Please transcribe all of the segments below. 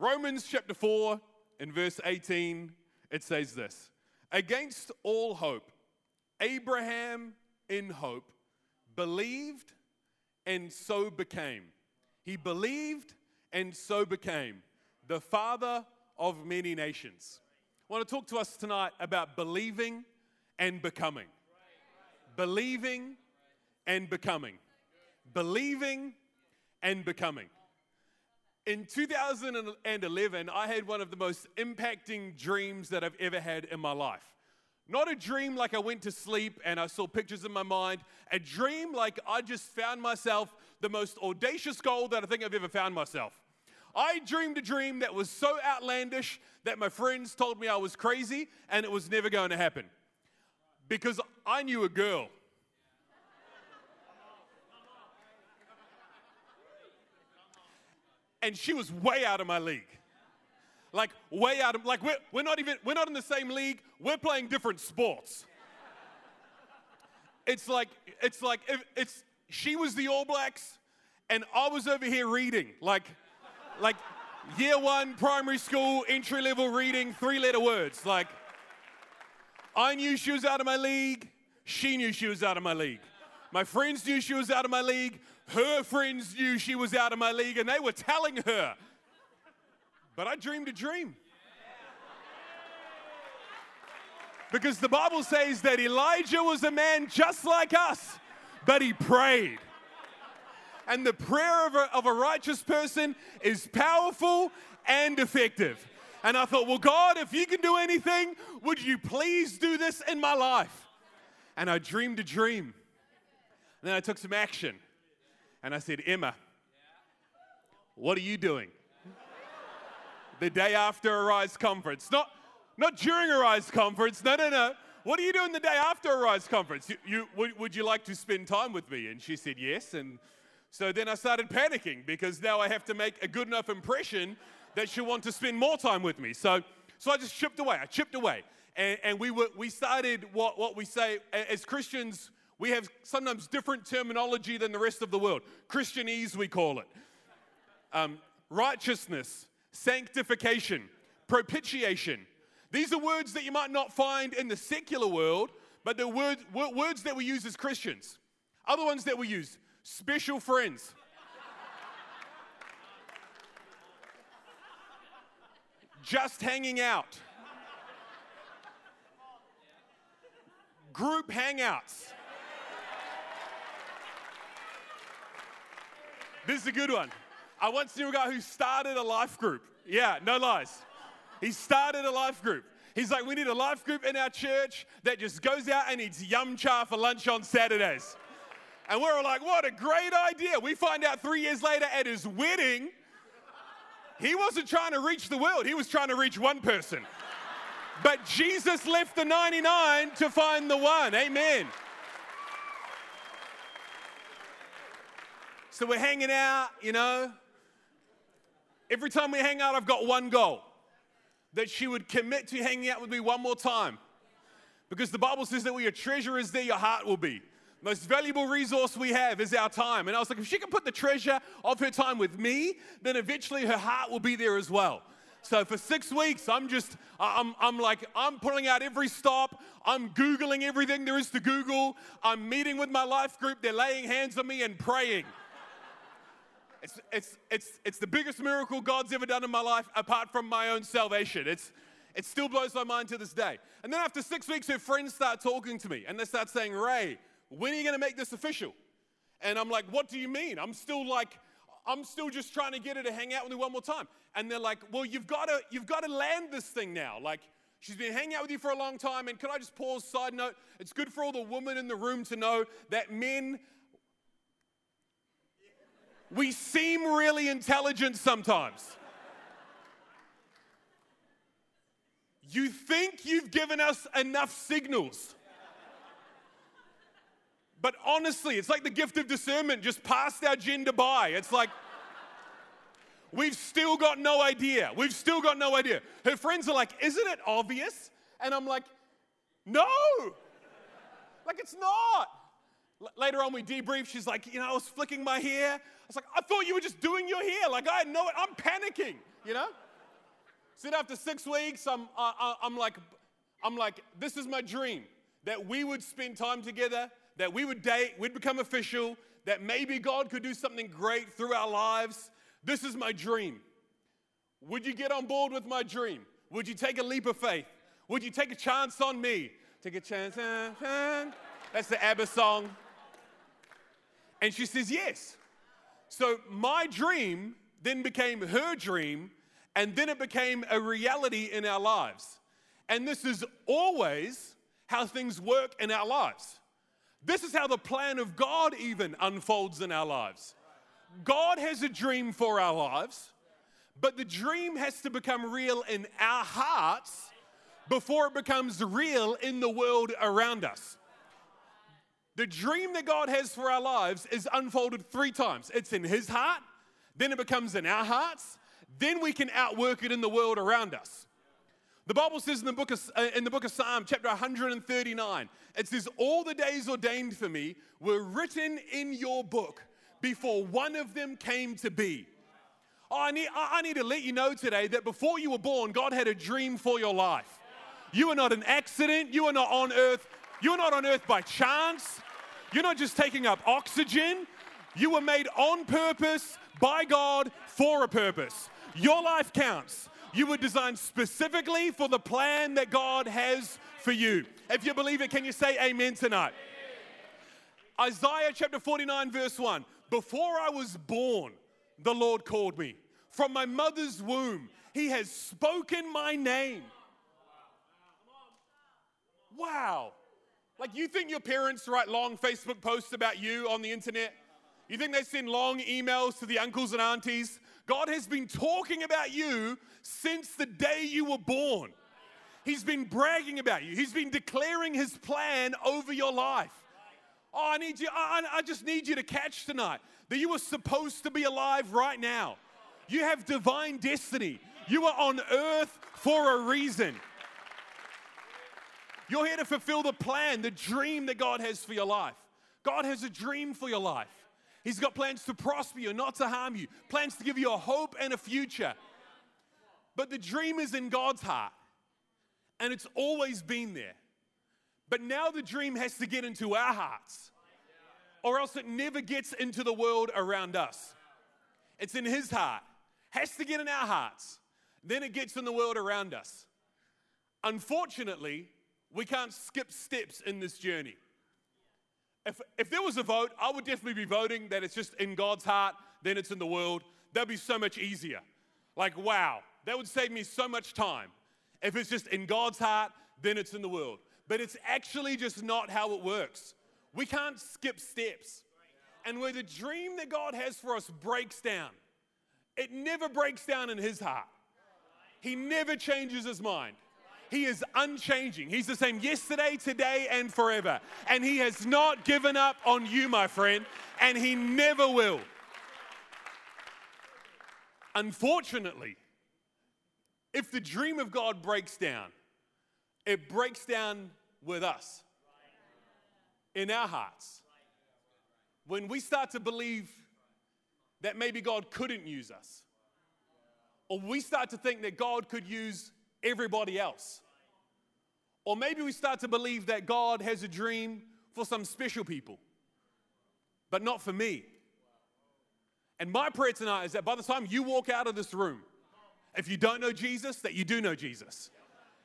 Romans chapter 4 in verse 18, it says this Against all hope, Abraham in hope believed and so became. He believed and so became the father of many nations. I want to talk to us tonight about believing and becoming. Believing and becoming. Believing and becoming. In 2011, I had one of the most impacting dreams that I've ever had in my life. Not a dream like I went to sleep and I saw pictures in my mind, a dream like I just found myself the most audacious goal that I think I've ever found myself. I dreamed a dream that was so outlandish that my friends told me I was crazy and it was never going to happen. Because I knew a girl and she was way out of my league. Like way out of like we're, we're not even we're not in the same league. We're playing different sports. It's like it's like it's she was the All Blacks and I was over here reading like like year 1 primary school entry level reading three letter words like I knew she was out of my league. She knew she was out of my league. My friends knew she was out of my league. Her friends knew she was out of my league and they were telling her. But I dreamed a dream. Because the Bible says that Elijah was a man just like us, but he prayed. And the prayer of a, of a righteous person is powerful and effective. And I thought, well, God, if you can do anything, would you please do this in my life? And I dreamed a dream. And then I took some action. And I said, Emma, what are you doing? the day after Arise conference. Not, not during Arise conference. No, no, no. What are you doing the day after Arise conference? You, you, would, would you like to spend time with me? And she said, yes. And so then I started panicking because now I have to make a good enough impression that she'll want to spend more time with me. So, so I just chipped away. I chipped away. And, and we, were, we started what, what we say as Christians, we have sometimes different terminology than the rest of the world. Christianese, we call it. Um, righteousness, sanctification, propitiation. These are words that you might not find in the secular world, but they're word, words that we use as Christians. Other ones that we use special friends. Just hanging out. Group hangouts. This is a good one. I once knew a guy who started a life group. Yeah, no lies. He started a life group. He's like, we need a life group in our church that just goes out and eats yum cha for lunch on Saturdays. And we're all like, what a great idea. We find out three years later at his wedding, he wasn't trying to reach the world, he was trying to reach one person. But Jesus left the 99 to find the one. Amen. So we're hanging out, you know. Every time we hang out, I've got one goal that she would commit to hanging out with me one more time. Because the Bible says that where your treasure is, there your heart will be. Most valuable resource we have is our time. And I was like, if she can put the treasure of her time with me, then eventually her heart will be there as well. So for six weeks, I'm just, I'm, I'm like, I'm pulling out every stop. I'm Googling everything there is to Google. I'm meeting with my life group. They're laying hands on me and praying. It's, it's, it's, it's the biggest miracle God's ever done in my life apart from my own salvation. It's, it still blows my mind to this day. And then after six weeks, her friends start talking to me and they start saying, Ray, when are you going to make this official? And I'm like, what do you mean? I'm still like, I'm still just trying to get her to hang out with me one more time. And they're like, well, you've got to, you've got to land this thing now. Like, she's been hanging out with you for a long time. And can I just pause? Side note, it's good for all the women in the room to know that men we seem really intelligent sometimes. You think you've given us enough signals. But honestly, it's like the gift of discernment just passed our gender by. It's like, we've still got no idea. We've still got no idea. Her friends are like, Isn't it obvious? And I'm like, No, like it's not. L- later on, we debrief. She's like, You know, I was flicking my hair. Was like, I thought you were just doing your hair. Like, I know it. I'm panicking, you know? So after six weeks, I'm, I'm like, I'm like, this is my dream that we would spend time together, that we would date, we'd become official, that maybe God could do something great through our lives. This is my dream. Would you get on board with my dream? Would you take a leap of faith? Would you take a chance on me? Take a chance. That's the ABBA song. And she says, Yes. So my dream then became her dream, and then it became a reality in our lives. And this is always how things work in our lives. This is how the plan of God even unfolds in our lives. God has a dream for our lives, but the dream has to become real in our hearts before it becomes real in the world around us. The dream that God has for our lives is unfolded three times it's in His heart, then it becomes in our hearts, then we can outwork it in the world around us. The Bible says in the book of, uh, in the book of Psalm, chapter 139, it says, All the days ordained for me were written in your book before one of them came to be. Oh, I, need, I need to let you know today that before you were born, God had a dream for your life. You are not an accident. You are not on earth. You are not on earth by chance. You're not just taking up oxygen. You were made on purpose by God for a purpose. Your life counts. You were designed specifically for the plan that God has for you. If you believe it, can you say amen tonight? Isaiah chapter 49, verse 1. Before I was born, the Lord called me. From my mother's womb, He has spoken my name. Wow. Like, you think your parents write long Facebook posts about you on the internet? You think they send long emails to the uncles and aunties? God has been talking about you since the day you were born. He's been bragging about you, He's been declaring His plan over your life. Oh, I need you, I, I just need you to catch tonight that you were supposed to be alive right now. You have divine destiny. You are on earth for a reason. You're here to fulfill the plan, the dream that God has for your life. God has a dream for your life. He's got plans to prosper you, not to harm you, plans to give you a hope and a future. But the dream is in God's heart, and it's always been there. But now the dream has to get into our hearts, or else it never gets into the world around us. It's in His heart, has to get in our hearts, then it gets in the world around us. Unfortunately, we can't skip steps in this journey. If, if there was a vote, I would definitely be voting that it's just in God's heart, then it's in the world. That'd be so much easier. Like, wow, that would save me so much time. If it's just in God's heart, then it's in the world. But it's actually just not how it works. We can't skip steps. And where the dream that God has for us breaks down, it never breaks down in His heart. He never changes His mind. He is unchanging. He's the same yesterday, today, and forever. And He has not given up on you, my friend, and He never will. Unfortunately, if the dream of God breaks down, it breaks down with us in our hearts. When we start to believe that maybe God couldn't use us, or we start to think that God could use everybody else. Or maybe we start to believe that God has a dream for some special people, but not for me. And my prayer tonight is that by the time you walk out of this room, if you don't know Jesus, that you do know Jesus.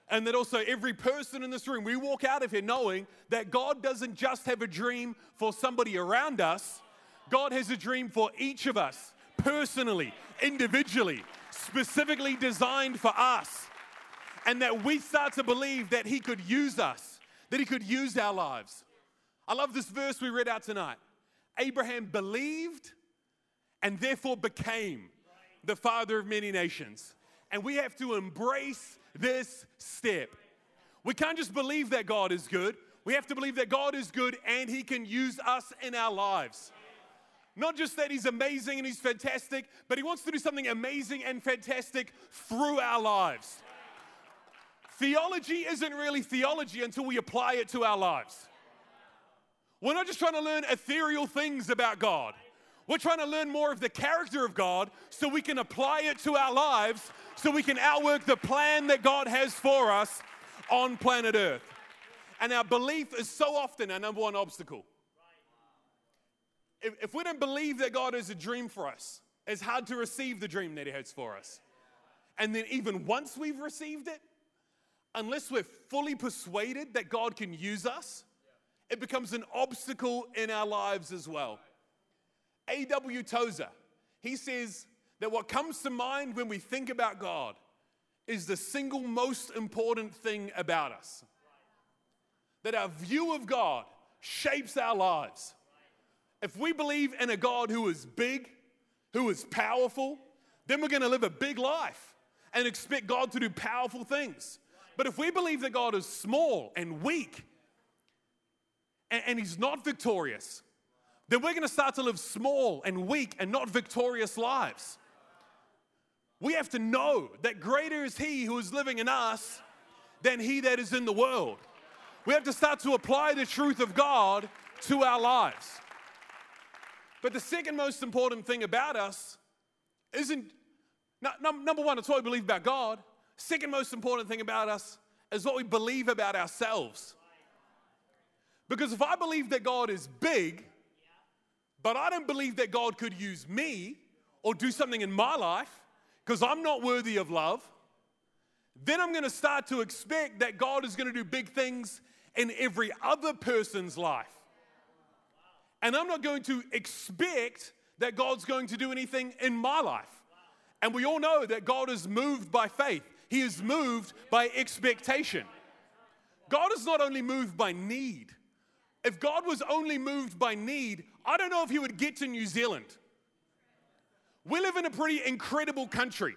And that also every person in this room, we walk out of here knowing that God doesn't just have a dream for somebody around us, God has a dream for each of us personally, individually, specifically designed for us and that we start to believe that He could use us, that He could use our lives. I love this verse we read out tonight. Abraham believed and therefore became the father of many nations. And we have to embrace this step. We can't just believe that God is good, we have to believe that God is good and He can use us in our lives. Not just that He's amazing and He's fantastic, but He wants to do something amazing and fantastic through our lives. Theology isn't really theology until we apply it to our lives. We're not just trying to learn ethereal things about God. We're trying to learn more of the character of God so we can apply it to our lives, so we can outwork the plan that God has for us on planet Earth. And our belief is so often our number one obstacle. If, if we don't believe that God has a dream for us, it's hard to receive the dream that He has for us. And then, even once we've received it, unless we're fully persuaded that God can use us, it becomes an obstacle in our lives as well. A.W. Tozer, he says that what comes to mind when we think about God is the single most important thing about us. That our view of God shapes our lives. If we believe in a God who is big, who is powerful, then we're going to live a big life and expect God to do powerful things. But if we believe that God is small and weak and, and He's not victorious, then we're going to start to live small and weak and not victorious lives. We have to know that greater is He who is living in us than He that is in the world. We have to start to apply the truth of God to our lives. But the second most important thing about us isn't, number one, it's what we believe about God. Second most important thing about us is what we believe about ourselves. Because if I believe that God is big, but I don't believe that God could use me or do something in my life because I'm not worthy of love, then I'm going to start to expect that God is going to do big things in every other person's life. And I'm not going to expect that God's going to do anything in my life. And we all know that God is moved by faith. He is moved by expectation. God is not only moved by need. If God was only moved by need, I don't know if he would get to New Zealand. We live in a pretty incredible country.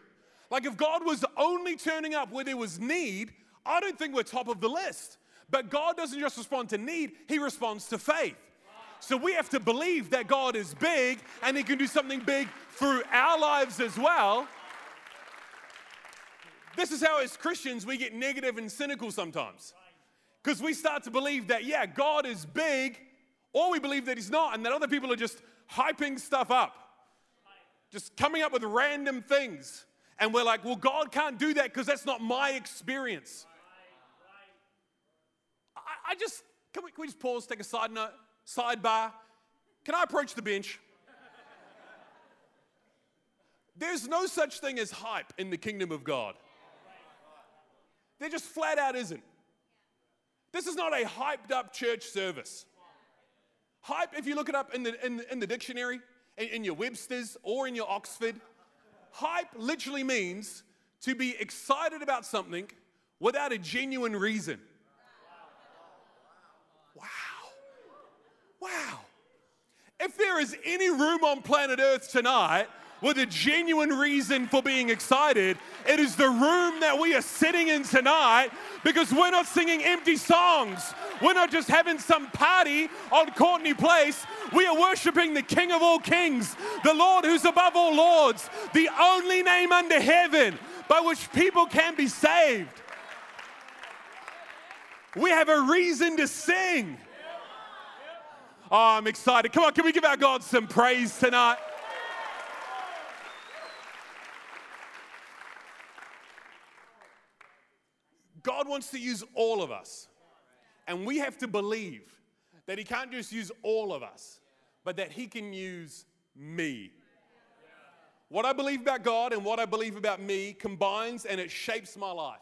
Like, if God was only turning up where there was need, I don't think we're top of the list. But God doesn't just respond to need, He responds to faith. So we have to believe that God is big and He can do something big through our lives as well. This is how, as Christians, we get negative and cynical sometimes. Because we start to believe that, yeah, God is big, or we believe that He's not, and that other people are just hyping stuff up, just coming up with random things. And we're like, well, God can't do that because that's not my experience. I, I just, can we, can we just pause, take a side note, sidebar? Can I approach the bench? There's no such thing as hype in the kingdom of God. There just flat out isn't. This is not a hyped up church service. Hype, if you look it up in the, in, in the dictionary, in, in your Webster's or in your Oxford, hype literally means to be excited about something without a genuine reason. Wow. Wow. If there is any room on planet Earth tonight with a genuine reason for being excited. It is the room that we are sitting in tonight because we're not singing empty songs. We're not just having some party on Courtney Place. We are worshiping the King of all kings, the Lord who's above all lords, the only name under heaven by which people can be saved. We have a reason to sing. Oh, I'm excited. Come on, can we give our God some praise tonight? God wants to use all of us. And we have to believe that He can't just use all of us, but that He can use me. What I believe about God and what I believe about me combines and it shapes my life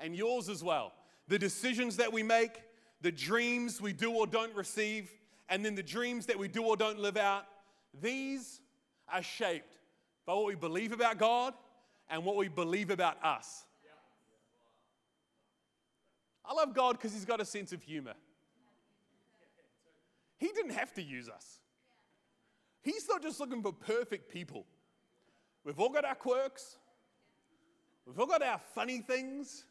and yours as well. The decisions that we make, the dreams we do or don't receive, and then the dreams that we do or don't live out, these are shaped by what we believe about God and what we believe about us. I love God because He's got a sense of humor. He didn't have to use us. He's not just looking for perfect people. We've all got our quirks, we've all got our funny things.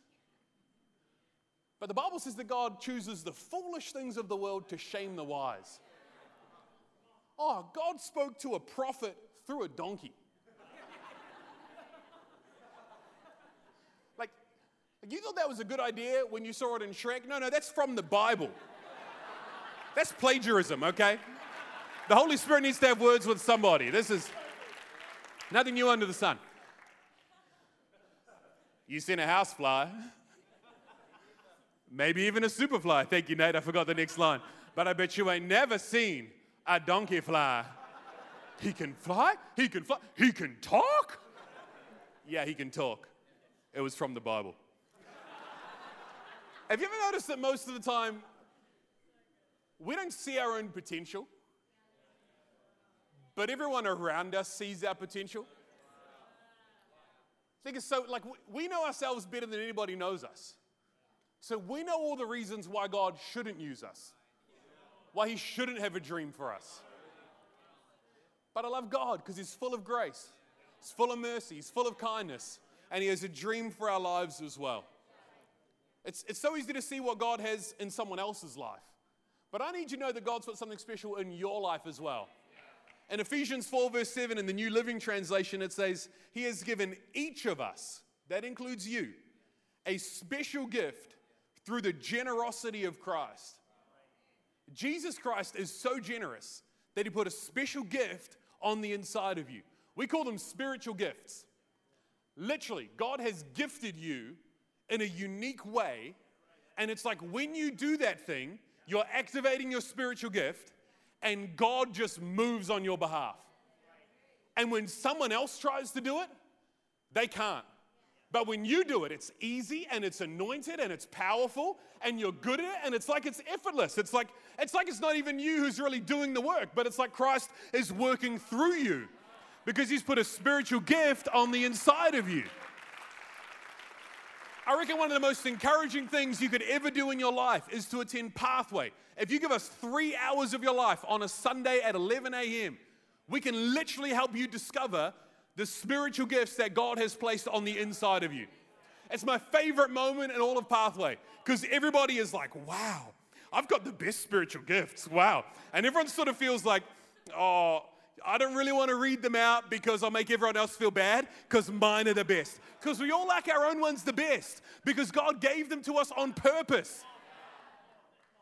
But the Bible says that God chooses the foolish things of the world to shame the wise. Oh, God spoke to a prophet through a donkey. You thought that was a good idea when you saw it in Shrek? No, no, that's from the Bible. That's plagiarism, okay? The Holy Spirit needs to have words with somebody. This is nothing new under the sun. You seen a house fly, maybe even a superfly. Thank you, Nate. I forgot the next line. But I bet you ain't never seen a donkey fly. He can fly? He can fly? He can talk? Yeah, he can talk. It was from the Bible. Have you ever noticed that most of the time we don't see our own potential, but everyone around us sees our potential? I think it's so, like, we know ourselves better than anybody knows us. So we know all the reasons why God shouldn't use us, why He shouldn't have a dream for us. But I love God because He's full of grace, He's full of mercy, He's full of kindness, and He has a dream for our lives as well. It's, it's so easy to see what God has in someone else's life. But I need you to know that God's put something special in your life as well. In Ephesians 4, verse 7, in the New Living Translation, it says, He has given each of us, that includes you, a special gift through the generosity of Christ. Jesus Christ is so generous that He put a special gift on the inside of you. We call them spiritual gifts. Literally, God has gifted you in a unique way. And it's like when you do that thing, you're activating your spiritual gift and God just moves on your behalf. And when someone else tries to do it, they can't. But when you do it, it's easy and it's anointed and it's powerful and you're good at it and it's like it's effortless. It's like it's like it's not even you who's really doing the work, but it's like Christ is working through you because he's put a spiritual gift on the inside of you. I reckon one of the most encouraging things you could ever do in your life is to attend Pathway. If you give us three hours of your life on a Sunday at 11 a.m., we can literally help you discover the spiritual gifts that God has placed on the inside of you. It's my favorite moment in all of Pathway because everybody is like, wow, I've got the best spiritual gifts. Wow. And everyone sort of feels like, oh, I don't really want to read them out because I'll make everyone else feel bad because mine are the best. Because we all like our own ones the best because God gave them to us on purpose.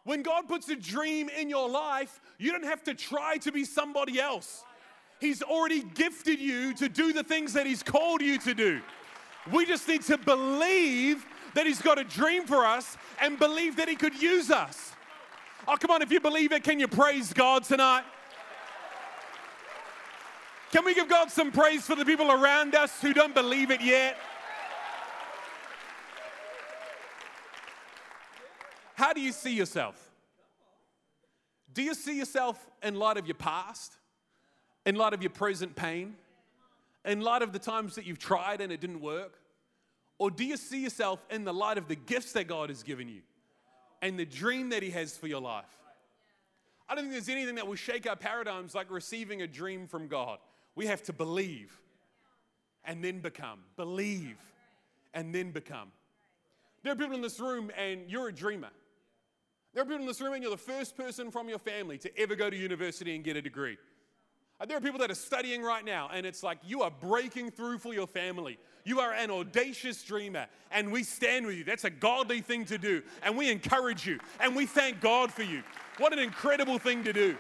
When God puts a dream in your life, you don't have to try to be somebody else. He's already gifted you to do the things that He's called you to do. We just need to believe that He's got a dream for us and believe that He could use us. Oh, come on, if you believe it, can you praise God tonight? Can we give God some praise for the people around us who don't believe it yet? How do you see yourself? Do you see yourself in light of your past? In light of your present pain? In light of the times that you've tried and it didn't work? Or do you see yourself in the light of the gifts that God has given you and the dream that He has for your life? I don't think there's anything that will shake our paradigms like receiving a dream from God. We have to believe and then become. Believe and then become. There are people in this room and you're a dreamer. There are people in this room and you're the first person from your family to ever go to university and get a degree. There are people that are studying right now, and it's like you are breaking through for your family. You are an audacious dreamer, and we stand with you. That's a godly thing to do, and we encourage you, and we thank God for you. What an incredible thing to do.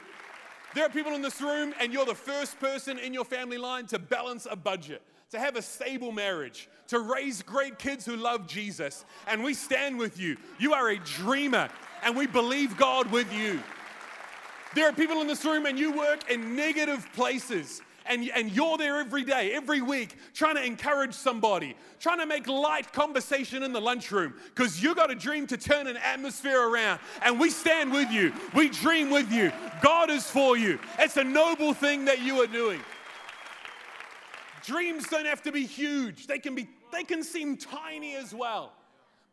There are people in this room, and you're the first person in your family line to balance a budget, to have a stable marriage, to raise great kids who love Jesus. And we stand with you. You are a dreamer, and we believe God with you. There are people in this room, and you work in negative places and, and you're there every day, every week, trying to encourage somebody, trying to make light conversation in the lunchroom, because you got a dream to turn an atmosphere around. And we stand with you, we dream with you. God is for you. It's a noble thing that you are doing. Dreams don't have to be huge, they can, be, they can seem tiny as well.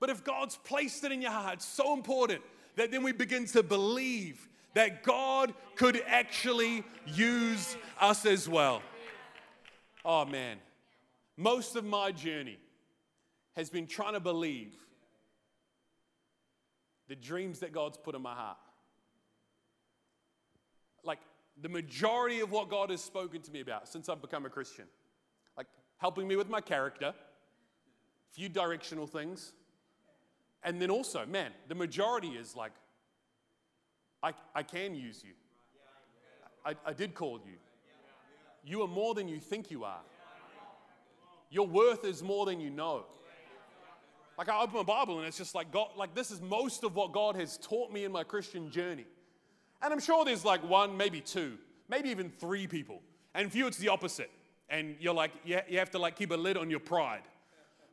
But if God's placed it in your heart, it's so important that then we begin to believe that God could actually use us as well. Oh man, most of my journey has been trying to believe the dreams that God's put in my heart. Like the majority of what God has spoken to me about since I've become a Christian, like helping me with my character, a few directional things, and then also, man, the majority is like I, I can use you. I, I did call you. You are more than you think you are. Your worth is more than you know. Like I open my Bible and it's just like God, like this is most of what God has taught me in my Christian journey. And I'm sure there's like one, maybe two, maybe even three people. And for you, it's the opposite. And you're like, you, you have to like keep a lid on your pride.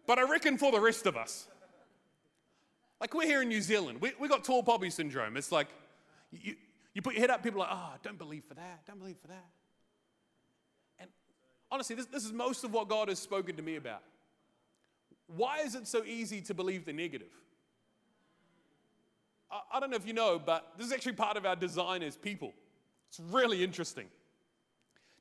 But I reckon for the rest of us, like we're here in New Zealand, we, we got tall poppy syndrome. It's like you, you put your head up, people are like, oh, don't believe for that, don't believe for that. And honestly, this, this is most of what God has spoken to me about. Why is it so easy to believe the negative? I, I don't know if you know, but this is actually part of our design as people. It's really interesting.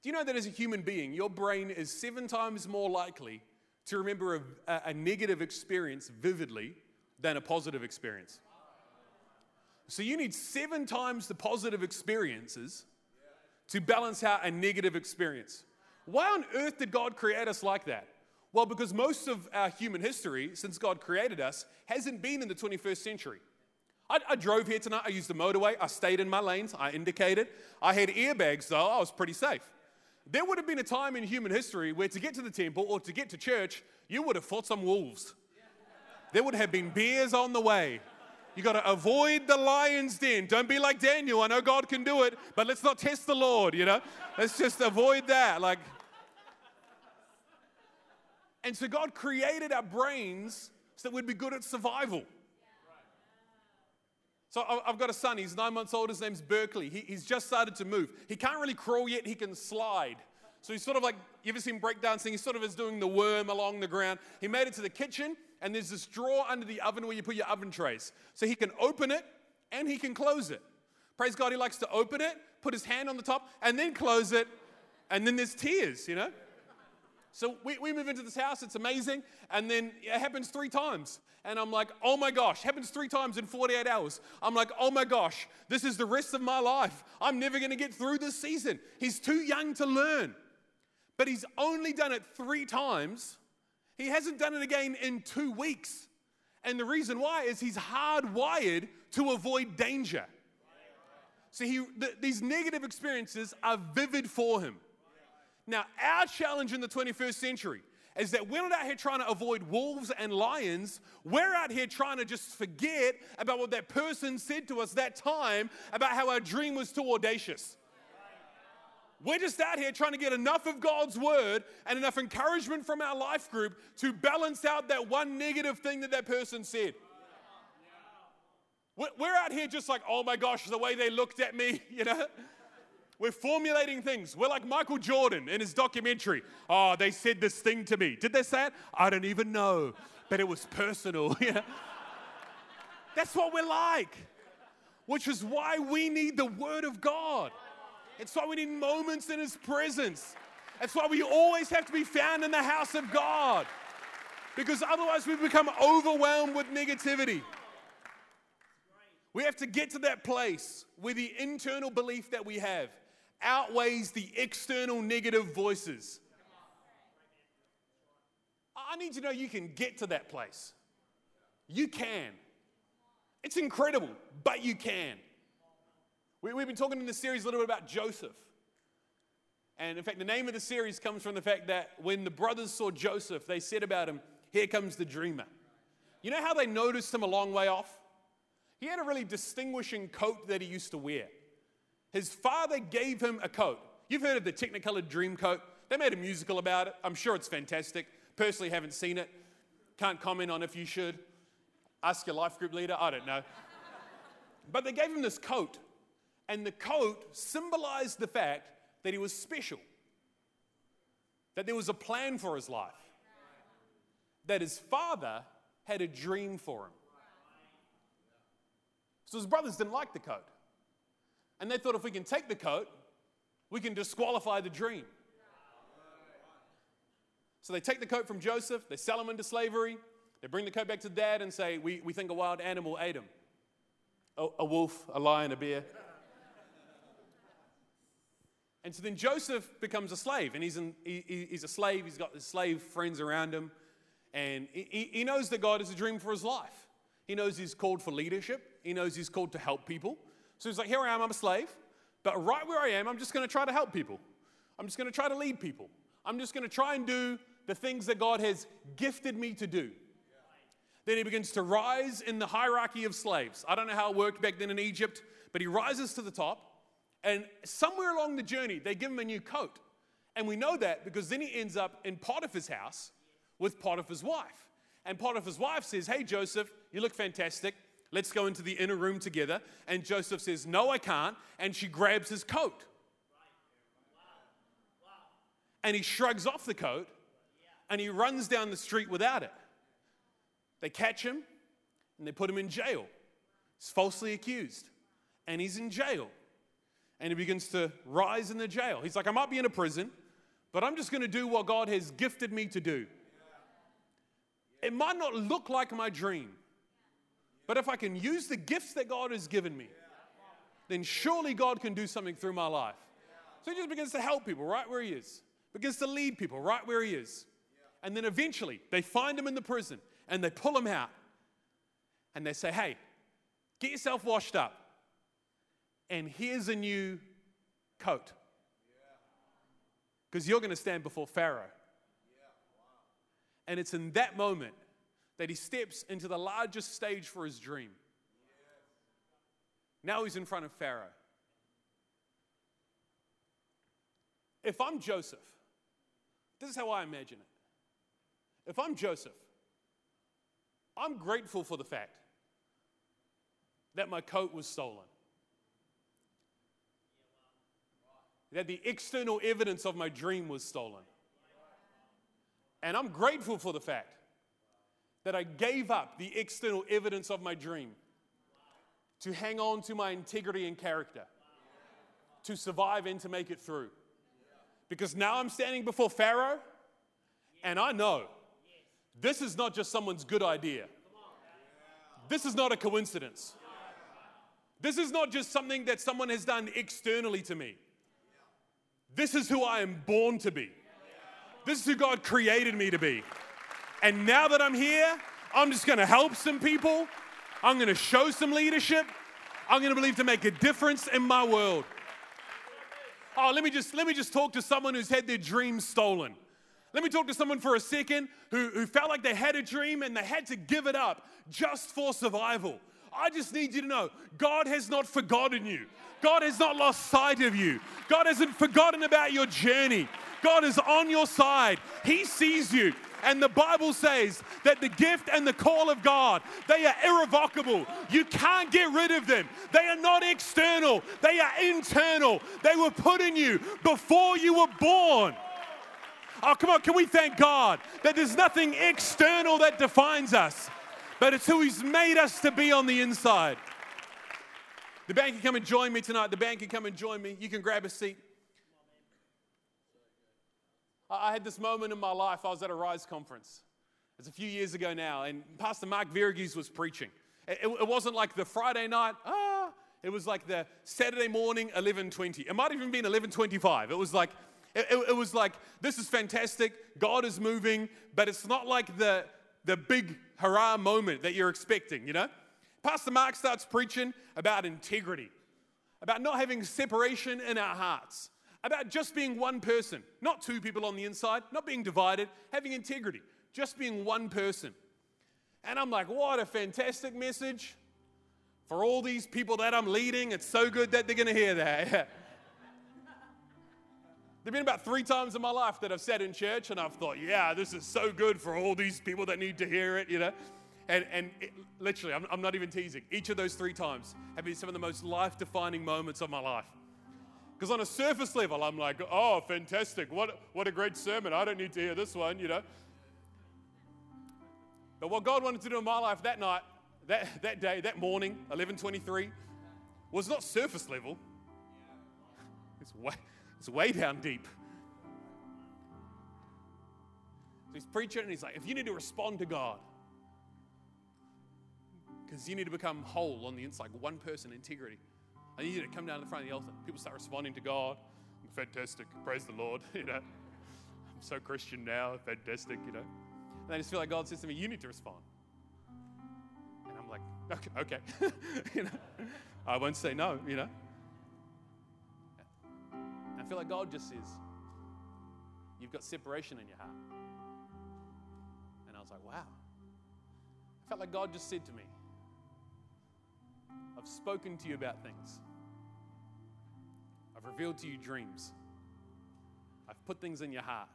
Do you know that as a human being, your brain is seven times more likely to remember a, a negative experience vividly than a positive experience? So you need seven times the positive experiences to balance out a negative experience. Why on earth did God create us like that? Well, because most of our human history, since God created us, hasn't been in the 21st century. I, I, drove here tonight. I used the motorway. I stayed in my lanes. I indicated. I had airbags, though. I was pretty safe. There would have been a time in human history where to get to the temple or to get to church, you would have fought some wolves. There would have been bears on the way. You got to avoid the lion's den. Don't be like Daniel. I know God can do it, but let's not test the Lord, you know? Let's just avoid that. Like, and so God created our brains so that we'd be good at survival. So I've got a son, he's nine months old, his name's Berkeley. He, he's just started to move. He can't really crawl yet, he can slide. So he's sort of like, you ever seen breakdancing? He sort of is doing the worm along the ground. He made it to the kitchen, and there's this drawer under the oven where you put your oven trays. So he can open it and he can close it. Praise God, he likes to open it, put his hand on the top, and then close it, and then there's tears, you know? So we, we move into this house, it's amazing, and then it happens three times. And I'm like, oh my gosh, happens three times in 48 hours. I'm like, oh my gosh, this is the rest of my life. I'm never gonna get through this season. He's too young to learn. But he's only done it three times. He hasn't done it again in two weeks. And the reason why is he's hardwired to avoid danger. So he, th- these negative experiences are vivid for him. Now, our challenge in the 21st century is that we're not out here trying to avoid wolves and lions. We're out here trying to just forget about what that person said to us that time about how our dream was too audacious. We're just out here trying to get enough of God's word and enough encouragement from our life group to balance out that one negative thing that that person said. We're out here just like, oh my gosh, the way they looked at me, you know? We're formulating things. We're like Michael Jordan in his documentary. Oh, they said this thing to me. Did they say it? I don't even know, but it was personal. Yeah. That's what we're like, which is why we need the Word of God. It's why we need moments in His presence. That's why we always have to be found in the house of God, because otherwise we become overwhelmed with negativity. We have to get to that place where the internal belief that we have outweighs the external negative voices. I need to know you can get to that place. You can. It's incredible, but you can. We, have been talking in this series a little bit about Joseph. And in fact, the name of the series comes from the fact that when the brothers saw Joseph, they said about him, Here comes the dreamer. You know how they noticed him a long way off? He had a really distinguishing coat that he used to wear. His father gave him a coat. You've heard of the Technicolor Dream Coat. They made a musical about it. I'm sure it's fantastic. Personally, haven't seen it. Can't comment on if you should. Ask your life group leader. I don't know. But they gave him this coat, and the coat symbolized the fact that he was special, that there was a plan for his life, that his father had a dream for him. So his brothers didn't like the coat. And they thought if we can take the coat, we can disqualify the dream. So they take the coat from Joseph, they sell him into slavery, they bring the coat back to dad and say, We, we think a wild animal ate him a, a wolf, a lion, a bear. And so then Joseph becomes a slave, and he's, he, he's a slave. He's got his slave friends around him, and he, he knows that God has a dream for his life. He knows he's called for leadership, he knows he's called to help people. So he's like, Here I am, I'm a slave. But right where I am, I'm just going to try to help people. I'm just going to try to lead people. I'm just going to try and do the things that God has gifted me to do. Then he begins to rise in the hierarchy of slaves. I don't know how it worked back then in Egypt, but he rises to the top. And somewhere along the journey, they give him a new coat. And we know that because then he ends up in Potiphar's house with Potiphar's wife. And Potiphar's wife says, Hey, Joseph, you look fantastic. Let's go into the inner room together. And Joseph says, No, I can't. And she grabs his coat. And he shrugs off the coat and he runs down the street without it. They catch him and they put him in jail. He's falsely accused and he's in jail. And he begins to rise in the jail. He's like, I might be in a prison, but I'm just going to do what God has gifted me to do. It might not look like my dream, but if I can use the gifts that God has given me, then surely God can do something through my life. So he just begins to help people right where he is, begins to lead people right where he is. And then eventually they find him in the prison and they pull him out and they say, Hey, get yourself washed up. And here's a new coat. Because you're going to stand before Pharaoh. And it's in that moment that he steps into the largest stage for his dream. Now he's in front of Pharaoh. If I'm Joseph, this is how I imagine it. If I'm Joseph, I'm grateful for the fact that my coat was stolen. That the external evidence of my dream was stolen. And I'm grateful for the fact that I gave up the external evidence of my dream to hang on to my integrity and character, to survive and to make it through. Because now I'm standing before Pharaoh, and I know this is not just someone's good idea. This is not a coincidence. This is not just something that someone has done externally to me. This is who I am born to be. This is who God created me to be. And now that I'm here, I'm just to help some people. I'm to show some leadership. I'm to believe to make a difference in my world. Oh, let me just let me just talk to someone who's had their dreams stolen. Let me talk to someone for a second who, who felt like they had a dream and they had to give it up just for survival. I just need you to know God has not forgotten you. God has not lost sight of you. God hasn't forgotten about your journey. God is on your side. He sees you. And the Bible says that the gift and the call of God, they are irrevocable. You can't get rid of them. They are not external, they are internal. They were put in you before you were born. Oh, come on, can we thank God that there's nothing external that defines us, but it's who He's made us to be on the inside. The band can come and join me tonight. The band can come and join me. You can grab a seat. I had this moment in my life. I was at Arise conference. It's a few years ago now, and Pastor Mark Varughese was preaching. It, it, wasn't like the Friday night, ah, it was like the Saturday morning, 11.20. It might even been 11.25. It was like, it, it, was like, this is fantastic, God is moving, but it's not like the, the big hurrah moment that you're expecting, you know? Pastor Mark starts preaching about integrity, about not having separation in our hearts, about just being one person, not two people on the inside, not being divided, having integrity, just being one person. And I'm like, what a fantastic message for all these people that I'm leading. It's so good that they're going to hear that. there have been about three times in my life that I've sat in church and I've thought, yeah, this is so good for all these people that need to hear it, you know. And, and it, literally, I'm, I'm not even teasing. Each of those three times have been some of the most life defining moments of my life. Because on a surface level, I'm like, oh, fantastic. What, what a great sermon. I don't need to hear this one, you know. But what God wanted to do in my life that night, that, that day, that morning, 1123, was not surface level. It's way, it's way down deep. So he's preaching and he's like, if you need to respond to God, because you need to become whole on the inside, one person, integrity. I need you to come down to the front of the altar. People start responding to God. Fantastic. Praise the Lord. You know, I'm so Christian now. Fantastic. You know, and I just feel like God says to me, "You need to respond." And I'm like, "Okay, okay." you know, I won't say no. You know. I feel like God just says, You've got separation in your heart. And I was like, Wow. I felt like God just said to me, I've spoken to you about things. I've revealed to you dreams. I've put things in your heart.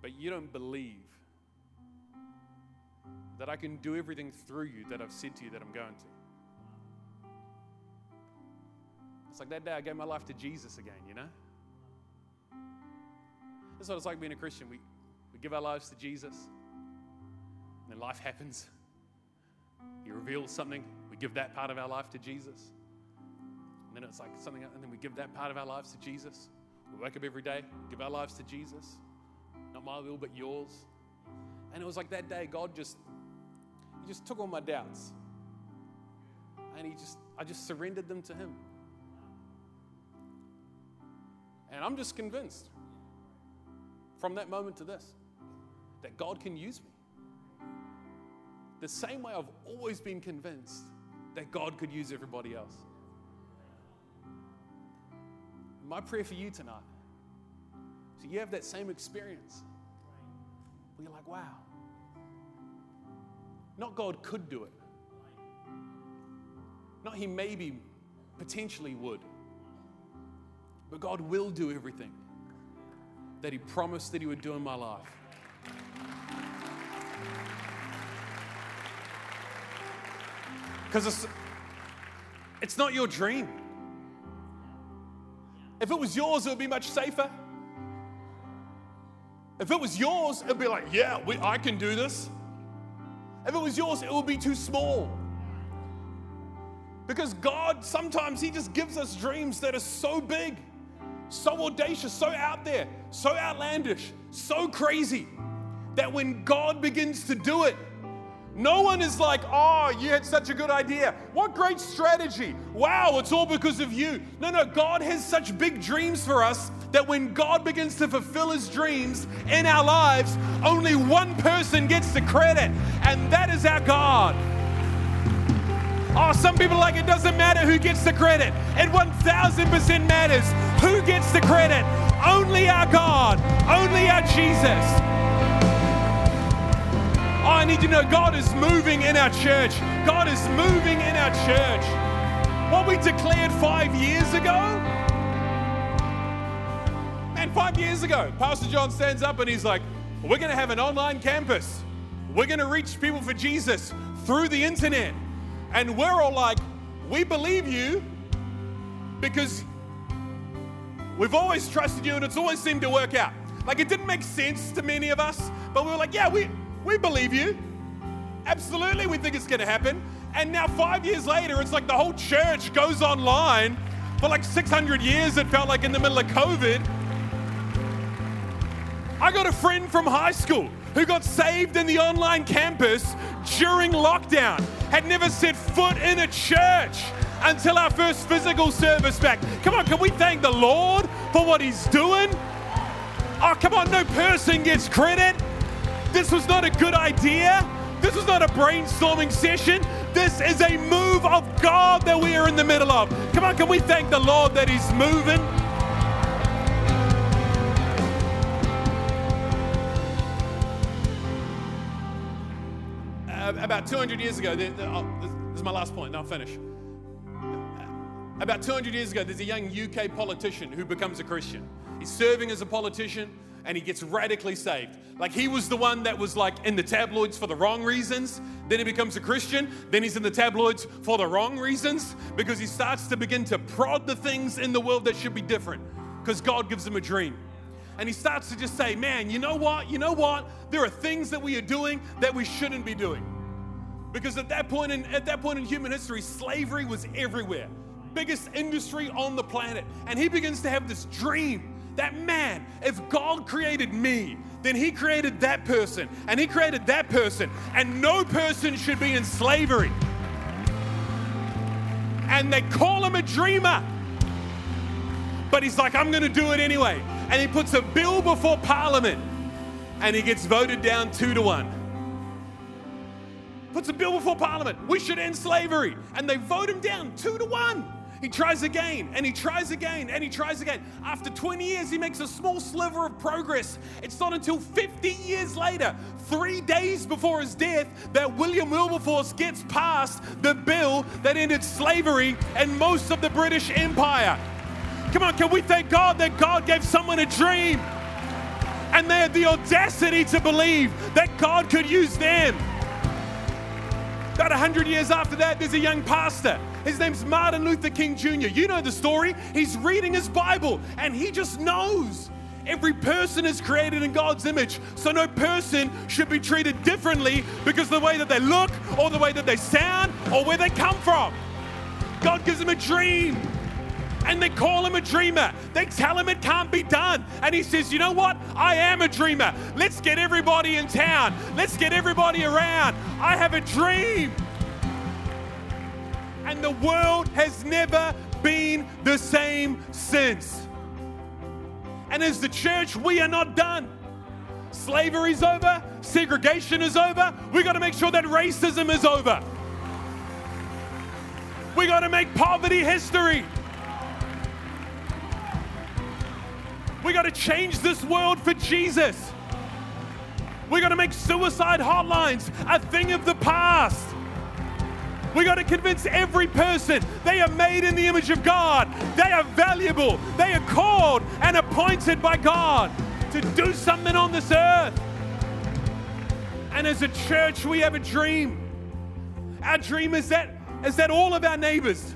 But you don't believe that I can do everything through you that I've said to you that I'm going to. It's like that day I gave my life to Jesus again, you know? That's what it's like being a Christian. We, we give our lives to Jesus, and then life happens. He reveals something, give that part of our life to Jesus. And then it's like something, and then we give that part of our lives to Jesus. We wake up every day, give our lives to Jesus. Not my will, but yours. And it was like that day, God just, He just took all my doubts. And He just, I just surrendered them to Him. And I'm just convinced from that moment to this that God can use me. The same way I've always been convinced that God could use everybody else. My prayer for you tonight so you have that same experience where you're like, wow. Not God could do it. Not He maybe potentially would. But God will do everything that He promised that He would do in my life. Because it's, it's not your dream. If it was yours, it would be much safer. If it was yours, it'd be like, yeah, we, I can do this. If it was yours, it would be too small. Because God, sometimes He just gives us dreams that are so big, so audacious, so out there, so outlandish, so crazy, that when God begins to do it, no one is like, oh, you had such a good idea. What great strategy. Wow, it's all because of you. No, no, God has such big dreams for us that when God begins to fulfill his dreams in our lives, only one person gets the credit, and that is our God. Oh, some people like it doesn't matter who gets the credit. It 1000% matters who gets the credit. Only our God, only our Jesus. I need to know God is moving in our church. God is moving in our church. What we declared five years ago. Man, five years ago, Pastor John stands up and he's like, We're going to have an online campus. We're going to reach people for Jesus through the internet. And we're all like, We believe you because we've always trusted you and it's always seemed to work out. Like it didn't make sense to many of us, but we were like, Yeah, we, we believe you. Absolutely, we think it's going to happen. And now, five years later, it's like the whole church goes online. For like 600 years, it felt like in the middle of COVID. I got a friend from high school who got saved in the online campus during lockdown, had never set foot in a church until our first physical service back. Come on, can we thank the Lord for what He's doing? Oh, come on, no person gets credit. This was not a good idea. This was not a brainstorming session. This is a move of God that we are in the middle of. Come on, can we thank the Lord that He's moving? Uh, about 200 years ago, oh, this, this is my last point, and I'll finish. About 200 years ago, there's a young UK politician who becomes a Christian. He's serving as a politician and he gets radically saved. Like he was the one that was like in the tabloids for the wrong reasons. Then he becomes a Christian. Then he's in the tabloids for the wrong reasons because he starts to begin to prod the things in the world that should be different because God gives him a dream. And he starts to just say, Man, you know what? You know what? There are things that we are doing that we shouldn't be doing. Because at that point in, at that point in human history, slavery was everywhere. Biggest industry on the planet. And he begins to have this dream that man, if God created me, then he created that person and he created that person, and no person should be in slavery. And they call him a dreamer. But he's like, I'm going to do it anyway. And he puts a bill before Parliament and he gets voted down two to one. Puts a bill before Parliament. We should end slavery. And they vote him down two to one. He tries again and he tries again and he tries again. After 20 years, he makes a small sliver of progress. It's not until 50 years later, three days before his death, that William Wilberforce gets past the bill that ended slavery and most of the British Empire. Come on, can we thank God that God gave someone a dream and they had the audacity to believe that God could use them? About 100 years after that, there's a young pastor. His name's Martin Luther King Jr. You know the story. He's reading his Bible and he just knows every person is created in God's image. So no person should be treated differently because the way that they look or the way that they sound or where they come from. God gives him a dream and they call him a dreamer. They tell him it can't be done. And he says, You know what? I am a dreamer. Let's get everybody in town. Let's get everybody around. I have a dream. And the world has never been the same since. And as the church, we are not done. Slavery's over, segregation is over. We got to make sure that racism is over. We got to make poverty history. We got to change this world for Jesus. We got to make suicide hotlines a thing of the past. We got to convince every person they are made in the image of God. They are valuable. They are called and appointed by God to do something on this earth. And as a church, we have a dream. Our dream is that, is that all of our neighbors,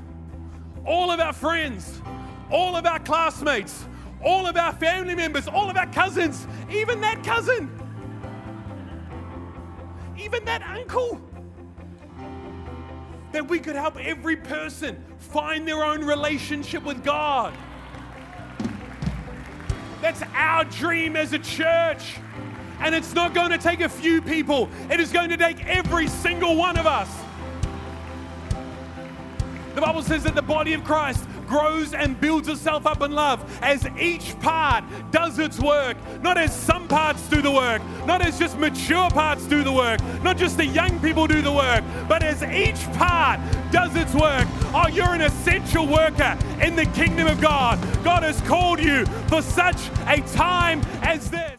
all of our friends, all of our classmates, all of our family members, all of our cousins, even that cousin, even that uncle. That we could help every person find their own relationship with God. That's our dream as a church. And it's not going to take a few people, it is going to take every single one of us. The Bible says that the body of Christ grows and builds itself up in love as each part does its work. Not as some parts do the work, not as just mature parts do the work, not just the young people do the work, but as each part does its work. Oh, you're an essential worker in the kingdom of God. God has called you for such a time as this.